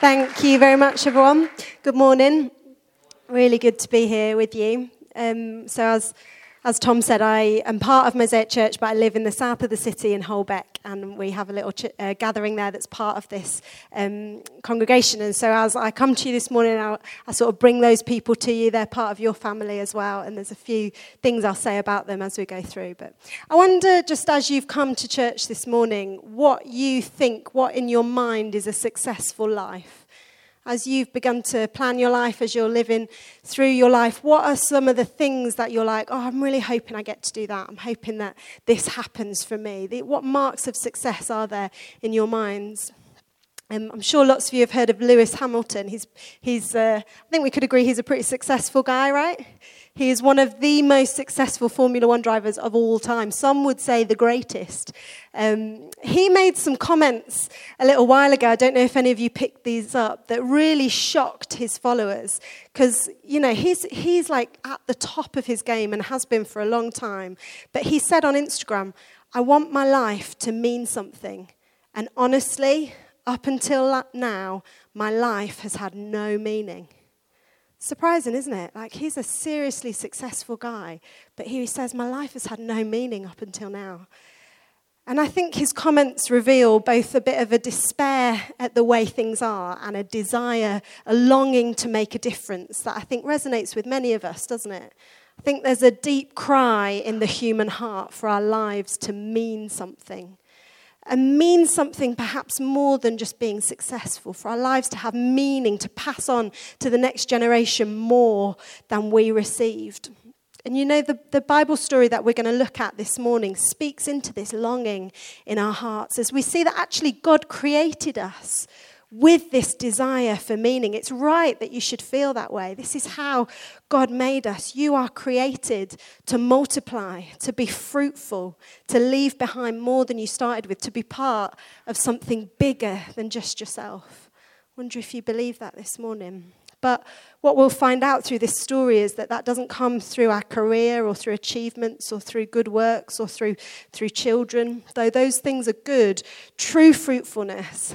Thank you very much, everyone. Good morning. Really good to be here with you. Um, so, as as Tom said, I am part of Mosaic Church, but I live in the south of the city in Holbeck, and we have a little ch- uh, gathering there that's part of this um, congregation. And so, as I come to you this morning, I, I sort of bring those people to you. They're part of your family as well, and there's a few things I'll say about them as we go through. But I wonder, just as you've come to church this morning, what you think, what in your mind is a successful life as you've begun to plan your life, as you're living through your life, what are some of the things that you're like, oh, I'm really hoping I get to do that. I'm hoping that this happens for me. what marks of success are there in your minds? Um, I'm sure lots of you have heard of Lewis Hamilton. He's, he's uh, I think we could agree he's a pretty successful guy, right? He is one of the most successful Formula One drivers of all time. Some would say the greatest. Um, he made some comments a little while ago. I don't know if any of you picked these up that really shocked his followers because you know he's he's like at the top of his game and has been for a long time. But he said on Instagram, "I want my life to mean something," and honestly, up until now, my life has had no meaning. Surprising, isn't it? Like, he's a seriously successful guy, but he says, My life has had no meaning up until now. And I think his comments reveal both a bit of a despair at the way things are and a desire, a longing to make a difference that I think resonates with many of us, doesn't it? I think there's a deep cry in the human heart for our lives to mean something and mean something perhaps more than just being successful, for our lives to have meaning, to pass on to the next generation more than we received. And you know, the, the Bible story that we're going to look at this morning speaks into this longing in our hearts as we see that actually God created us with this desire for meaning. It's right that you should feel that way. This is how God made us. You are created to multiply, to be fruitful, to leave behind more than you started with, to be part of something bigger than just yourself. Wonder if you believe that this morning. But what we'll find out through this story is that that doesn't come through our career or through achievements or through good works or through, through children. Though those things are good, true fruitfulness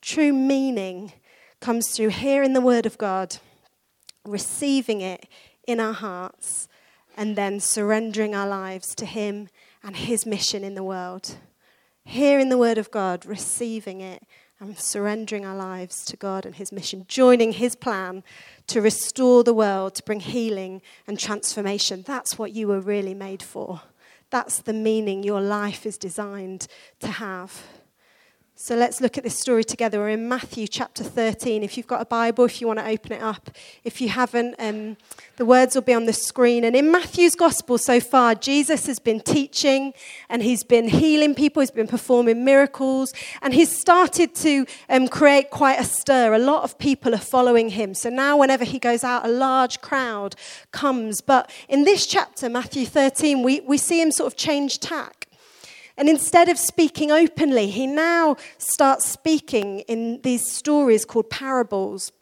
True meaning comes through hearing the word of God, receiving it in our hearts, and then surrendering our lives to Him and His mission in the world. Hearing the word of God, receiving it, and surrendering our lives to God and His mission, joining His plan to restore the world, to bring healing and transformation. That's what you were really made for. That's the meaning your life is designed to have. So let's look at this story together. We're in Matthew chapter 13. If you've got a Bible, if you want to open it up. If you haven't, um, the words will be on the screen. And in Matthew's gospel so far, Jesus has been teaching and he's been healing people, he's been performing miracles, and he's started to um, create quite a stir. A lot of people are following him. So now, whenever he goes out, a large crowd comes. But in this chapter, Matthew 13, we, we see him sort of change tack. And instead of speaking openly, he now starts speaking in these stories called parables.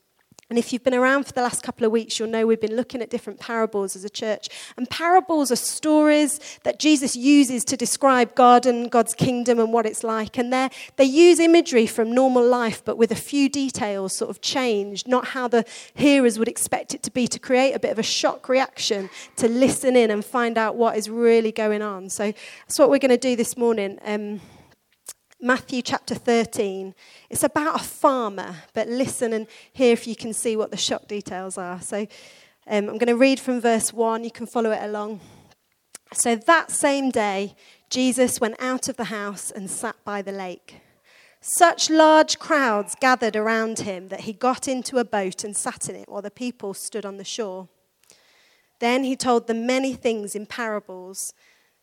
And if you've been around for the last couple of weeks, you'll know we've been looking at different parables as a church. And parables are stories that Jesus uses to describe God and God's kingdom and what it's like. And they use imagery from normal life, but with a few details sort of changed, not how the hearers would expect it to be, to create a bit of a shock reaction, to listen in and find out what is really going on. So that's what we're going to do this morning. Um, Matthew chapter 13. It's about a farmer, but listen and hear if you can see what the shock details are. So um, I'm going to read from verse 1. You can follow it along. So that same day, Jesus went out of the house and sat by the lake. Such large crowds gathered around him that he got into a boat and sat in it while the people stood on the shore. Then he told them many things in parables,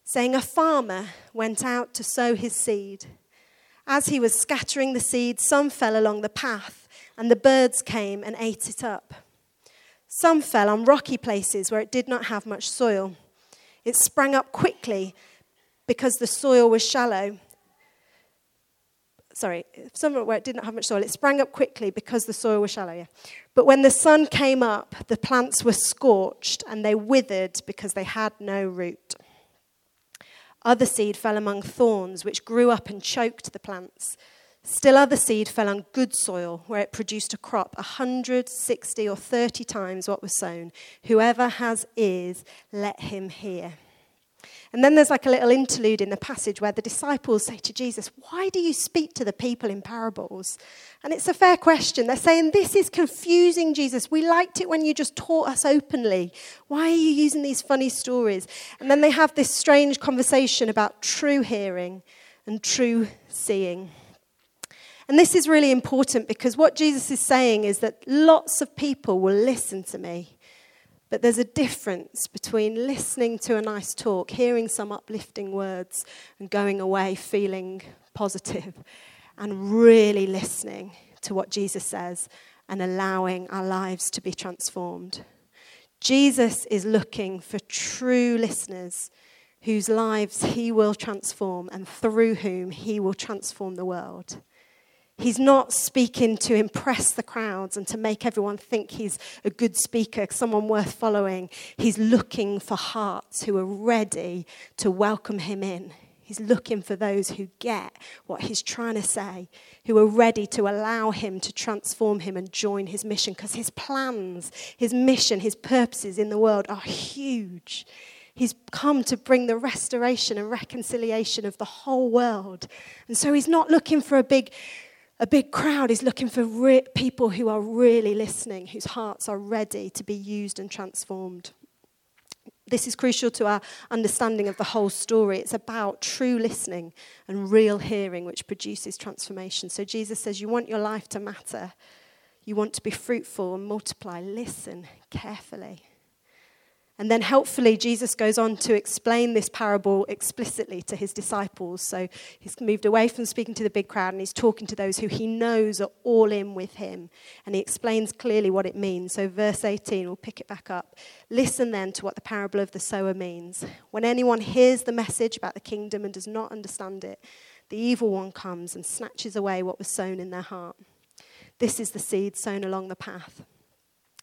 saying, A farmer went out to sow his seed. As he was scattering the seed, some fell along the path, and the birds came and ate it up. Some fell on rocky places where it did not have much soil. It sprang up quickly because the soil was shallow. Sorry, somewhere where it did not have much soil. It sprang up quickly because the soil was shallow, yeah. But when the sun came up, the plants were scorched and they withered because they had no root. Other seed fell among thorns, which grew up and choked the plants. Still, other seed fell on good soil, where it produced a crop a 160 or 30 times what was sown. Whoever has ears, let him hear. And then there's like a little interlude in the passage where the disciples say to Jesus, Why do you speak to the people in parables? And it's a fair question. They're saying, This is confusing, Jesus. We liked it when you just taught us openly. Why are you using these funny stories? And then they have this strange conversation about true hearing and true seeing. And this is really important because what Jesus is saying is that lots of people will listen to me. But there's a difference between listening to a nice talk, hearing some uplifting words, and going away feeling positive, and really listening to what Jesus says and allowing our lives to be transformed. Jesus is looking for true listeners whose lives he will transform and through whom he will transform the world. He's not speaking to impress the crowds and to make everyone think he's a good speaker, someone worth following. He's looking for hearts who are ready to welcome him in. He's looking for those who get what he's trying to say, who are ready to allow him to transform him and join his mission because his plans, his mission, his purposes in the world are huge. He's come to bring the restoration and reconciliation of the whole world. And so he's not looking for a big a big crowd is looking for re- people who are really listening, whose hearts are ready to be used and transformed. This is crucial to our understanding of the whole story. It's about true listening and real hearing, which produces transformation. So Jesus says, You want your life to matter, you want to be fruitful and multiply. Listen carefully. And then helpfully, Jesus goes on to explain this parable explicitly to his disciples. So he's moved away from speaking to the big crowd and he's talking to those who he knows are all in with him. And he explains clearly what it means. So, verse 18, we'll pick it back up. Listen then to what the parable of the sower means. When anyone hears the message about the kingdom and does not understand it, the evil one comes and snatches away what was sown in their heart. This is the seed sown along the path.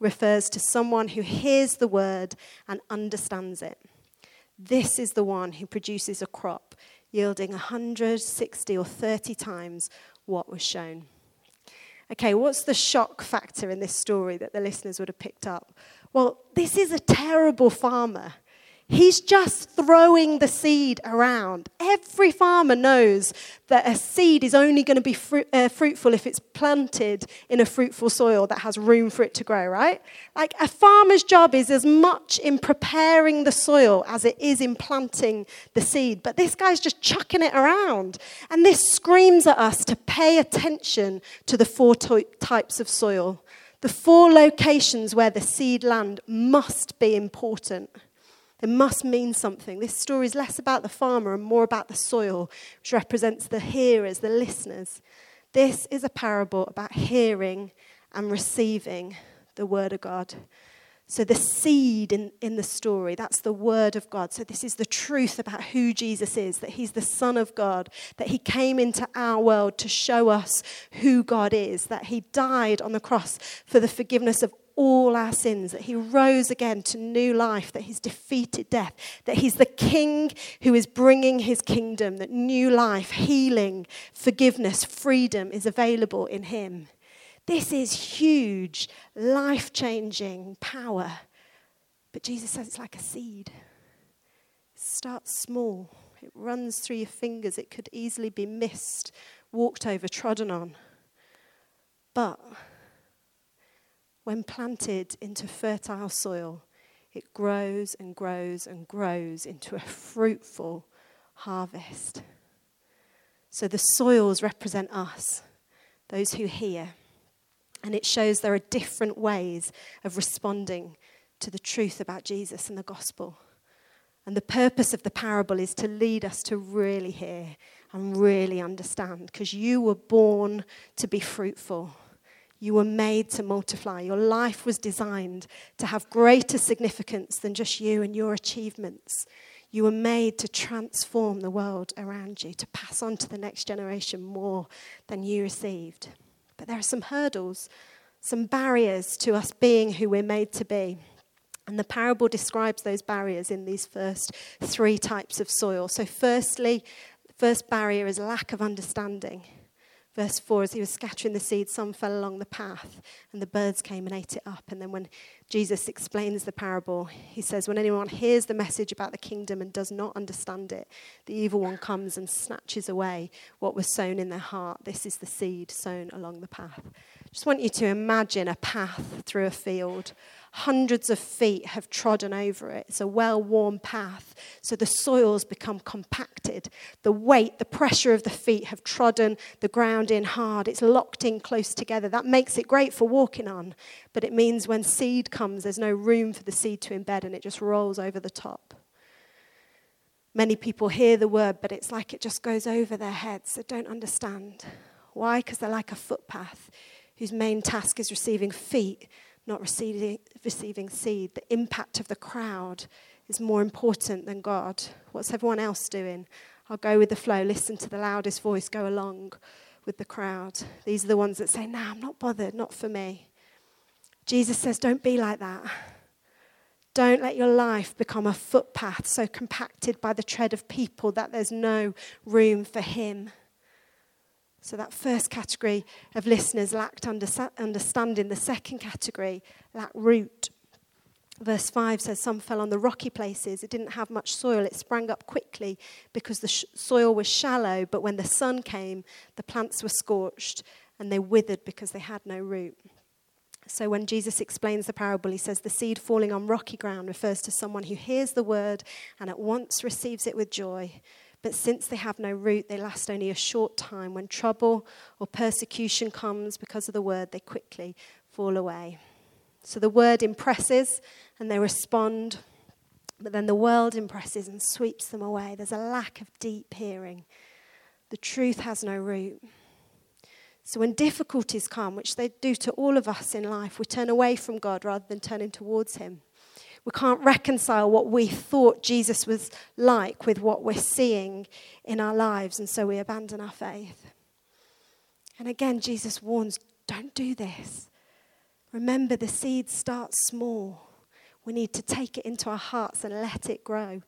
refers to someone who hears the word and understands it. This is the one who produces a crop yielding 160 or 30 times what was shown. Okay, what's the shock factor in this story that the listeners would have picked up? Well, this is a terrible farmer He's just throwing the seed around. Every farmer knows that a seed is only going to be fruit, uh, fruitful if it's planted in a fruitful soil that has room for it to grow, right? Like a farmer's job is as much in preparing the soil as it is in planting the seed. But this guy's just chucking it around. And this screams at us to pay attention to the four to- types of soil. The four locations where the seed land must be important. It must mean something. This story is less about the farmer and more about the soil, which represents the hearers, the listeners. This is a parable about hearing and receiving the word of God. So, the seed in, in the story, that's the word of God. So, this is the truth about who Jesus is that he's the Son of God, that he came into our world to show us who God is, that he died on the cross for the forgiveness of all our sins, that he rose again to new life, that he's defeated death, that he's the king who is bringing his kingdom, that new life, healing, forgiveness, freedom is available in him. This is huge, life changing power. But Jesus says it's like a seed. It starts small, it runs through your fingers, it could easily be missed, walked over, trodden on. But when planted into fertile soil, it grows and grows and grows into a fruitful harvest. So the soils represent us, those who hear. And it shows there are different ways of responding to the truth about Jesus and the gospel. And the purpose of the parable is to lead us to really hear and really understand, because you were born to be fruitful. You were made to multiply. Your life was designed to have greater significance than just you and your achievements. You were made to transform the world around you, to pass on to the next generation more than you received. But there are some hurdles, some barriers to us being who we're made to be. And the parable describes those barriers in these first three types of soil. So, firstly, the first barrier is lack of understanding. Verse 4 As he was scattering the seed, some fell along the path, and the birds came and ate it up. And then when Jesus explains the parable, he says, When anyone hears the message about the kingdom and does not understand it, the evil one comes and snatches away what was sown in their heart. This is the seed sown along the path. Just want you to imagine a path through a field Hundreds of feet have trodden over it. It's a well worn path. So the soils become compacted. The weight, the pressure of the feet have trodden the ground in hard. It's locked in close together. That makes it great for walking on. But it means when seed comes, there's no room for the seed to embed and it just rolls over the top. Many people hear the word, but it's like it just goes over their heads. They don't understand. Why? Because they're like a footpath whose main task is receiving feet not receiving, receiving seed. The impact of the crowd is more important than God. What's everyone else doing? I'll go with the flow, listen to the loudest voice, go along with the crowd. These are the ones that say, No, nah, I'm not bothered, not for me. Jesus says, Don't be like that. Don't let your life become a footpath so compacted by the tread of people that there's no room for Him. So, that first category of listeners lacked understanding. The second category lacked root. Verse 5 says, Some fell on the rocky places. It didn't have much soil. It sprang up quickly because the sh- soil was shallow. But when the sun came, the plants were scorched and they withered because they had no root. So, when Jesus explains the parable, he says, The seed falling on rocky ground refers to someone who hears the word and at once receives it with joy. But since they have no root, they last only a short time. When trouble or persecution comes because of the word, they quickly fall away. So the word impresses and they respond, but then the world impresses and sweeps them away. There's a lack of deep hearing. The truth has no root. So when difficulties come, which they do to all of us in life, we turn away from God rather than turning towards Him. We can't reconcile what we thought Jesus was like with what we're seeing in our lives, and so we abandon our faith. And again, Jesus warns don't do this. Remember, the seed starts small. We need to take it into our hearts and let it grow.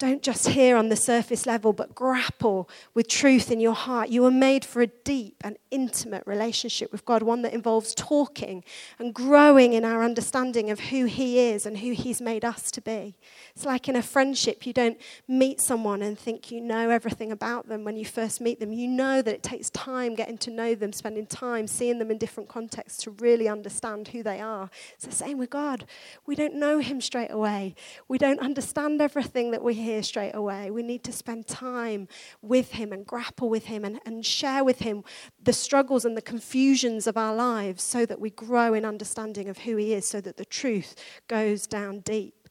Don't just hear on the surface level, but grapple with truth in your heart. You were made for a deep and intimate relationship with God, one that involves talking and growing in our understanding of who He is and who He's made us to be. It's like in a friendship, you don't meet someone and think you know everything about them when you first meet them. You know that it takes time getting to know them, spending time seeing them in different contexts to really understand who they are. It's the same with God. We don't know Him straight away, we don't understand everything that we hear straight away. We need to spend time with Him and grapple with Him and, and share with Him the struggles and the confusions of our lives so that we grow in understanding of who He is, so that the truth goes down deep.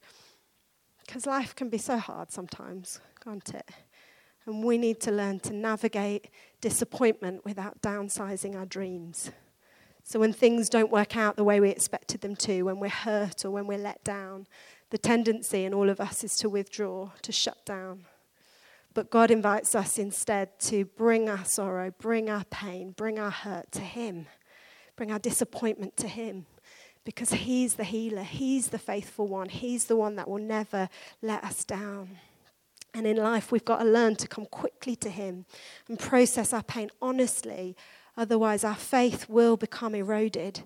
Because life can be so hard sometimes, can't it? And we need to learn to navigate disappointment without downsizing our dreams. So when things don't work out the way we expected them to, when we're hurt or when we're let down, the tendency in all of us is to withdraw, to shut down. But God invites us instead to bring our sorrow, bring our pain, bring our hurt to Him, bring our disappointment to Him. Because He's the healer, He's the faithful one, He's the one that will never let us down. And in life, we've got to learn to come quickly to Him and process our pain honestly. Otherwise, our faith will become eroded.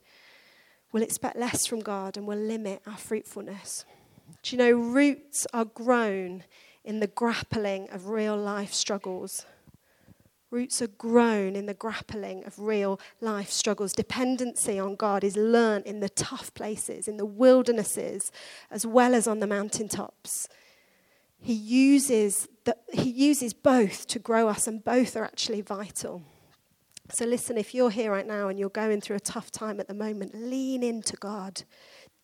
We'll expect less from God and we'll limit our fruitfulness. Do you know, roots are grown in the grappling of real life struggles. Roots are grown in the grappling of real life struggles. Dependency on God is learnt in the tough places, in the wildernesses, as well as on the mountaintops. He uses, the, he uses both to grow us, and both are actually vital. So, listen, if you're here right now and you're going through a tough time at the moment, lean into God.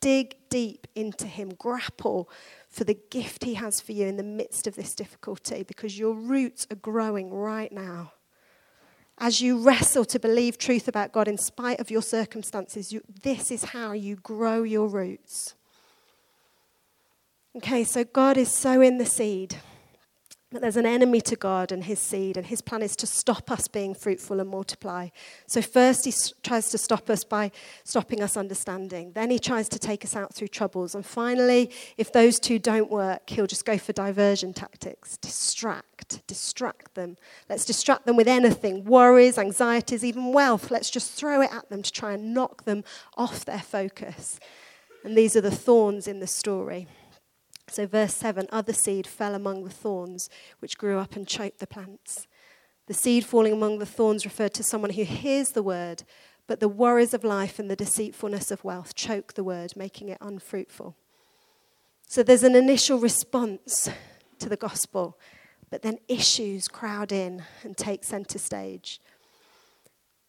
Dig deep into Him. Grapple for the gift He has for you in the midst of this difficulty because your roots are growing right now. as you wrestle to believe truth about God in spite of your circumstances, you, this is how you grow your roots. Okay, so God is sowing the seed. But there's an enemy to God and his seed, and his plan is to stop us being fruitful and multiply. So, first, he tries to stop us by stopping us understanding. Then, he tries to take us out through troubles. And finally, if those two don't work, he'll just go for diversion tactics distract, distract them. Let's distract them with anything worries, anxieties, even wealth. Let's just throw it at them to try and knock them off their focus. And these are the thorns in the story. So, verse 7 other seed fell among the thorns, which grew up and choked the plants. The seed falling among the thorns referred to someone who hears the word, but the worries of life and the deceitfulness of wealth choke the word, making it unfruitful. So, there's an initial response to the gospel, but then issues crowd in and take center stage.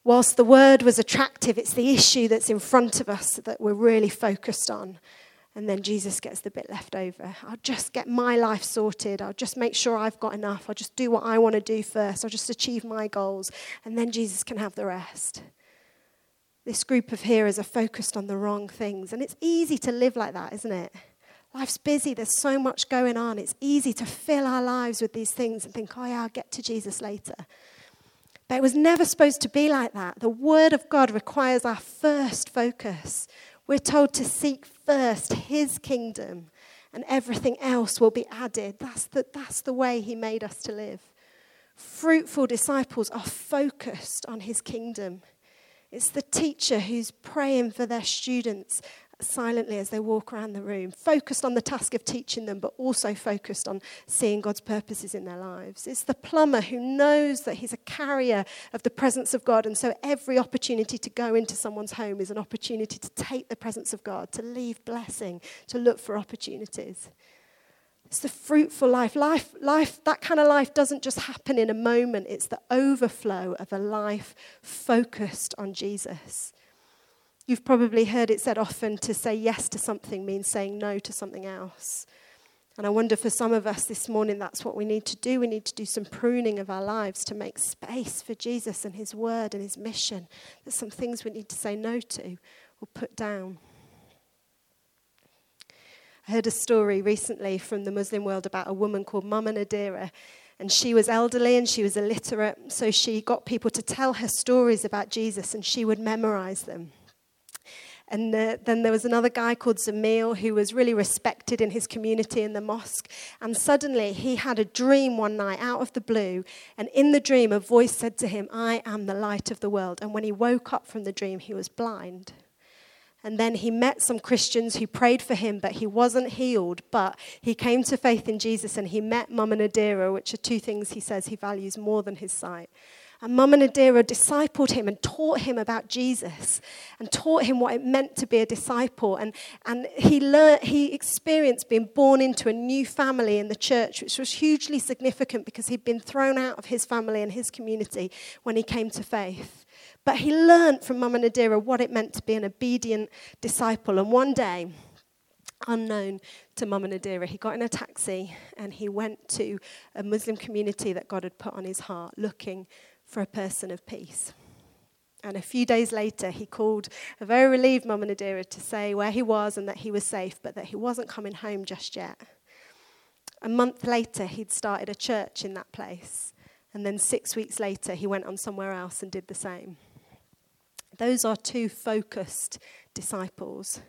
Whilst the word was attractive, it's the issue that's in front of us that we're really focused on. And then Jesus gets the bit left over. I'll just get my life sorted. I'll just make sure I've got enough. I'll just do what I want to do first. I'll just achieve my goals. And then Jesus can have the rest. This group of hearers are focused on the wrong things. And it's easy to live like that, isn't it? Life's busy. There's so much going on. It's easy to fill our lives with these things and think, oh, yeah, I'll get to Jesus later. But it was never supposed to be like that. The Word of God requires our first focus. We're told to seek first his kingdom, and everything else will be added. That's the, that's the way he made us to live. Fruitful disciples are focused on his kingdom. It's the teacher who's praying for their students silently as they walk around the room, focused on the task of teaching them, but also focused on seeing God's purposes in their lives. It's the plumber who knows that he's a carrier of the presence of God, and so every opportunity to go into someone's home is an opportunity to take the presence of God, to leave blessing, to look for opportunities. It's the fruitful life. Life, life, that kind of life doesn't just happen in a moment. It's the overflow of a life focused on Jesus. You've probably heard it said often to say yes to something means saying no to something else. And I wonder for some of us this morning, that's what we need to do. We need to do some pruning of our lives to make space for Jesus and His word and His mission. There's some things we need to say no to or put down. I heard a story recently from the Muslim world about a woman called Mama Nadira. And she was elderly and she was illiterate, so she got people to tell her stories about Jesus and she would memorize them. And uh, then there was another guy called Zamil who was really respected in his community in the mosque. And suddenly he had a dream one night out of the blue. And in the dream, a voice said to him, I am the light of the world. And when he woke up from the dream, he was blind. And then he met some Christians who prayed for him, but he wasn't healed. But he came to faith in Jesus and he met Mama Nadira, which are two things he says he values more than his sight. And Mama Nadira discipled him and taught him about Jesus and taught him what it meant to be a disciple. And, and he, learned, he experienced being born into a new family in the church, which was hugely significant because he'd been thrown out of his family and his community when he came to faith. But he learned from Mama Nadira what it meant to be an obedient disciple. And one day, unknown to Mama Nadira, he got in a taxi and he went to a Muslim community that God had put on his heart, looking for a person of peace. And a few days later, he called a very relieved mum Mama Nadira to say where he was and that he was safe, but that he wasn't coming home just yet. A month later, he'd started a church in that place. And then six weeks later, he went on somewhere else and did the same. Those are two focused disciples.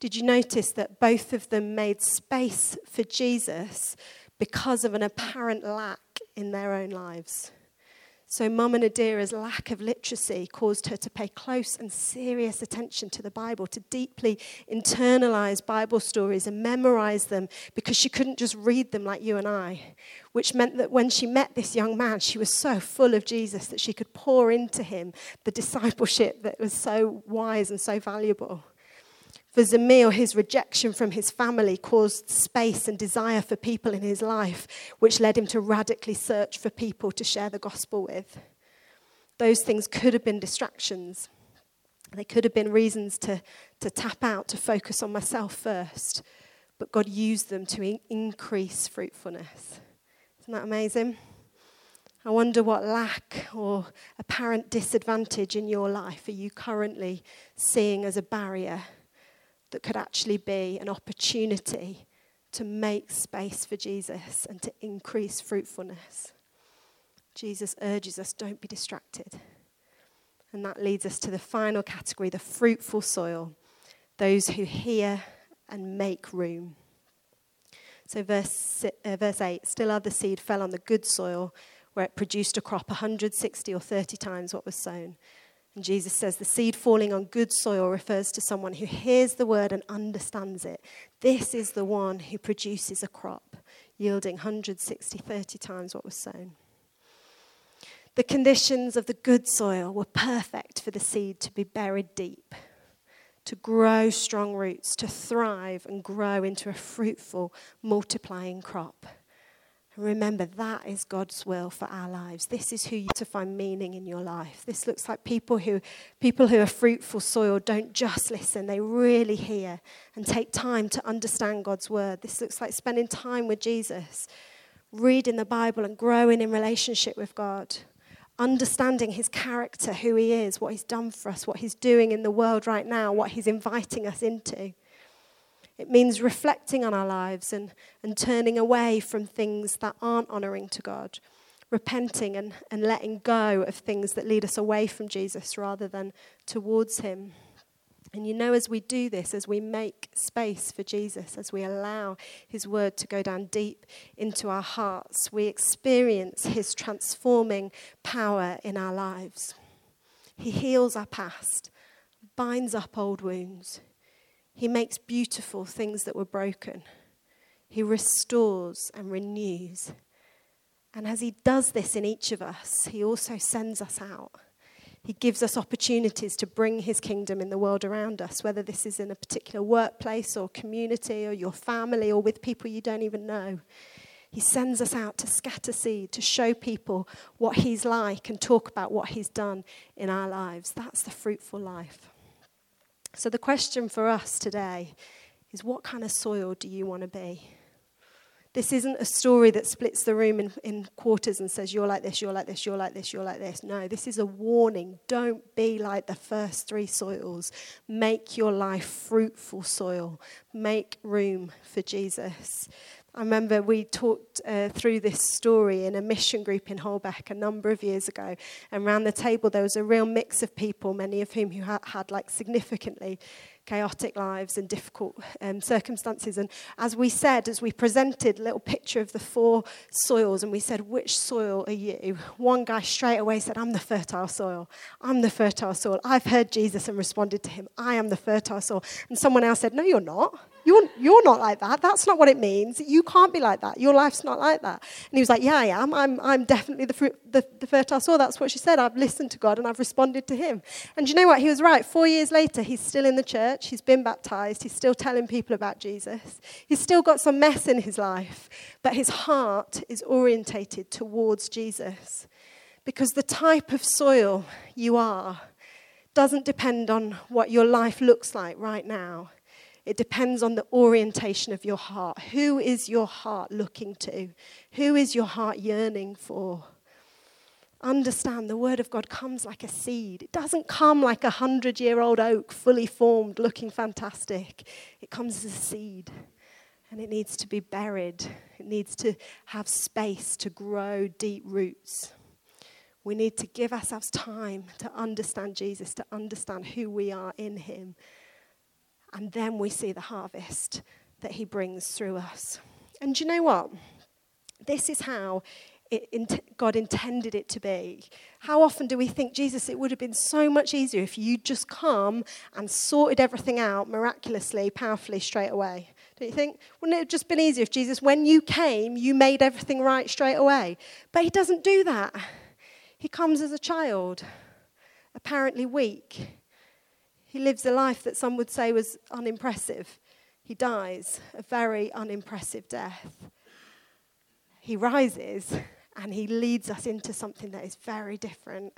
Did you notice that both of them made space for Jesus because of an apparent lack in their own lives? So, Mama Nadira's lack of literacy caused her to pay close and serious attention to the Bible, to deeply internalize Bible stories and memorize them because she couldn't just read them like you and I. Which meant that when she met this young man, she was so full of Jesus that she could pour into him the discipleship that was so wise and so valuable. For Zamil, his rejection from his family caused space and desire for people in his life, which led him to radically search for people to share the gospel with. Those things could have been distractions. They could have been reasons to, to tap out, to focus on myself first. But God used them to in- increase fruitfulness. Isn't that amazing? I wonder what lack or apparent disadvantage in your life are you currently seeing as a barrier that could actually be an opportunity to make space for Jesus and to increase fruitfulness. Jesus urges us don't be distracted. And that leads us to the final category the fruitful soil, those who hear and make room. So, verse, uh, verse 8 still other seed fell on the good soil where it produced a crop 160 or 30 times what was sown. Jesus says the seed falling on good soil refers to someone who hears the word and understands it. This is the one who produces a crop yielding 160, 30 times what was sown. The conditions of the good soil were perfect for the seed to be buried deep, to grow strong roots, to thrive and grow into a fruitful, multiplying crop. Remember, that is God's will for our lives. This is who you to find meaning in your life. This looks like people who, people who are fruitful soil don't just listen, they really hear and take time to understand God's word. This looks like spending time with Jesus, reading the Bible and growing in relationship with God, understanding his character, who he is, what he's done for us, what he's doing in the world right now, what he's inviting us into. It means reflecting on our lives and, and turning away from things that aren't honoring to God, repenting and, and letting go of things that lead us away from Jesus rather than towards Him. And you know, as we do this, as we make space for Jesus, as we allow His word to go down deep into our hearts, we experience His transforming power in our lives. He heals our past, binds up old wounds, he makes beautiful things that were broken. He restores and renews. And as He does this in each of us, He also sends us out. He gives us opportunities to bring His kingdom in the world around us, whether this is in a particular workplace or community or your family or with people you don't even know. He sends us out to scatter seed, to show people what He's like and talk about what He's done in our lives. That's the fruitful life. So, the question for us today is what kind of soil do you want to be? This isn't a story that splits the room in, in quarters and says, You're like this, you're like this, you're like this, you're like this. No, this is a warning. Don't be like the first three soils. Make your life fruitful soil. Make room for Jesus. I remember we talked uh, through this story in a mission group in Holbeck a number of years ago. And around the table, there was a real mix of people, many of whom who had, had like significantly chaotic lives and difficult um, circumstances. And as we said, as we presented a little picture of the four soils, and we said, Which soil are you? One guy straight away said, I'm the fertile soil. I'm the fertile soil. I've heard Jesus and responded to him. I am the fertile soil. And someone else said, No, you're not. You're, you're not like that. That's not what it means. You can't be like that. Your life's not like that. And he was like, Yeah, I am. I'm, I'm definitely the, fruit, the, the fertile soil. That's what she said. I've listened to God and I've responded to him. And you know what? He was right. Four years later, he's still in the church. He's been baptized. He's still telling people about Jesus. He's still got some mess in his life, but his heart is orientated towards Jesus. Because the type of soil you are doesn't depend on what your life looks like right now. It depends on the orientation of your heart. Who is your heart looking to? Who is your heart yearning for? Understand the word of God comes like a seed. It doesn't come like a hundred year old oak, fully formed, looking fantastic. It comes as a seed and it needs to be buried. It needs to have space to grow deep roots. We need to give ourselves time to understand Jesus, to understand who we are in Him, and then we see the harvest that he brings through us. And do you know what? This is how it, God intended it to be. How often do we think, Jesus, it would have been so much easier if you'd just come and sorted everything out miraculously, powerfully, straight away? Don't you think? Wouldn't it have just been easier if Jesus, when you came, you made everything right straight away? But he doesn't do that. He comes as a child, apparently weak, he lives a life that some would say was unimpressive. He dies a very unimpressive death. He rises and he leads us into something that is very different.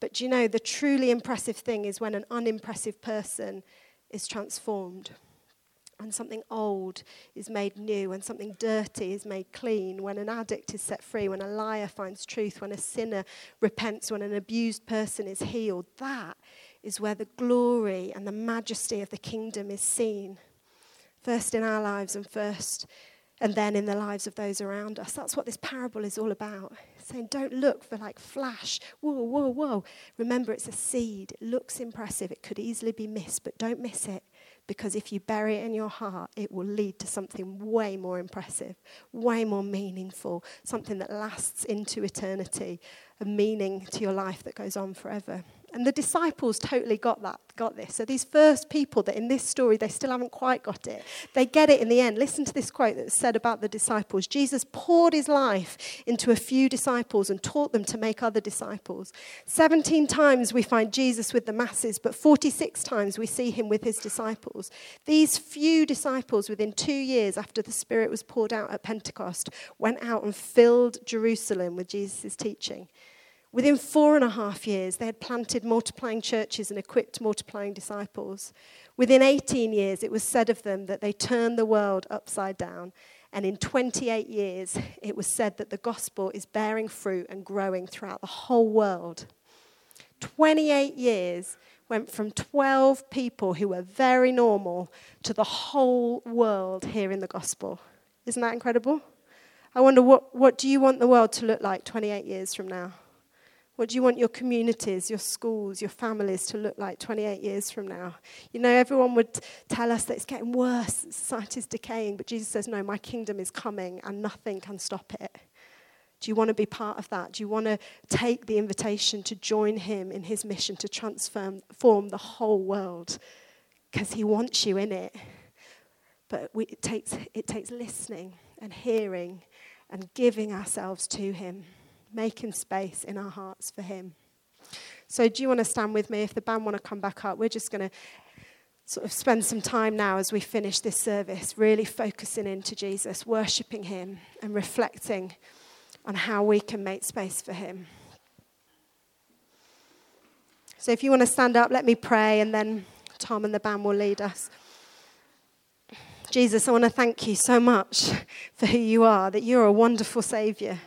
But you know, the truly impressive thing is when an unimpressive person is transformed. when something old is made new, when something dirty is made clean, when an addict is set free, when a liar finds truth, when a sinner repents, when an abused person is healed, that is where the glory and the majesty of the kingdom is seen. First in our lives and first and then in the lives of those around us. That's what this parable is all about. saying, don't look for like flash, whoa, whoa, whoa. Remember, it's a seed. It looks impressive. It could easily be missed, but don't miss it because if you bury it in your heart, it will lead to something way more impressive, way more meaningful, something that lasts into eternity, a meaning to your life that goes on forever. And the disciples totally got that, got this. So these first people that in this story they still haven't quite got it, they get it in the end. Listen to this quote that's said about the disciples. Jesus poured his life into a few disciples and taught them to make other disciples. 17 times we find Jesus with the masses, but 46 times we see him with his disciples. These few disciples within 2 years after the spirit was poured out at Pentecost went out and filled Jerusalem with Jesus' teaching. Within four and a half years, they had planted multiplying churches and equipped multiplying disciples. Within 18 years, it was said of them that they turned the world upside down. And in 28 years, it was said that the gospel is bearing fruit and growing throughout the whole world. 28 years went from 12 people who were very normal to the whole world hearing the gospel. Isn't that incredible? I wonder what, what do you want the world to look like 28 years from now? What do you want your communities, your schools, your families to look like 28 years from now? You know, everyone would tell us that it's getting worse, society's decaying, but Jesus says, No, my kingdom is coming and nothing can stop it. Do you want to be part of that? Do you want to take the invitation to join him in his mission to transform the whole world? Because he wants you in it. But we, it, takes, it takes listening and hearing and giving ourselves to him making space in our hearts for Him. So, do you want to stand with me? If the band want to come back up, we're just going to sort of spend some time now as we finish this service, really focusing into Jesus, worshipping Him, and reflecting on how we can make space for Him. So, if you want to stand up, let me pray, and then Tom and the band will lead us. Jesus, I want to thank you so much for who you are, that you're a wonderful Savior.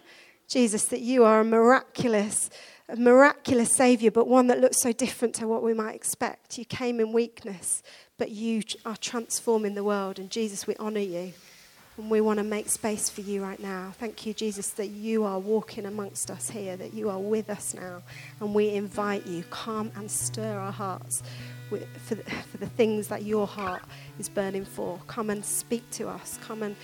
Jesus, that you are a miraculous, a miraculous Savior, but one that looks so different to what we might expect. You came in weakness, but you are transforming the world. And Jesus, we honor you. And we want to make space for you right now. Thank you, Jesus, that you are walking amongst us here, that you are with us now. And we invite you, come and stir our hearts for the, for the things that your heart is burning for. Come and speak to us. Come and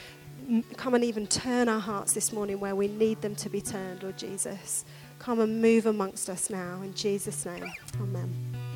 come and even turn our hearts this morning where we need them to be turned, Lord Jesus. Come and move amongst us now. In Jesus' name, amen.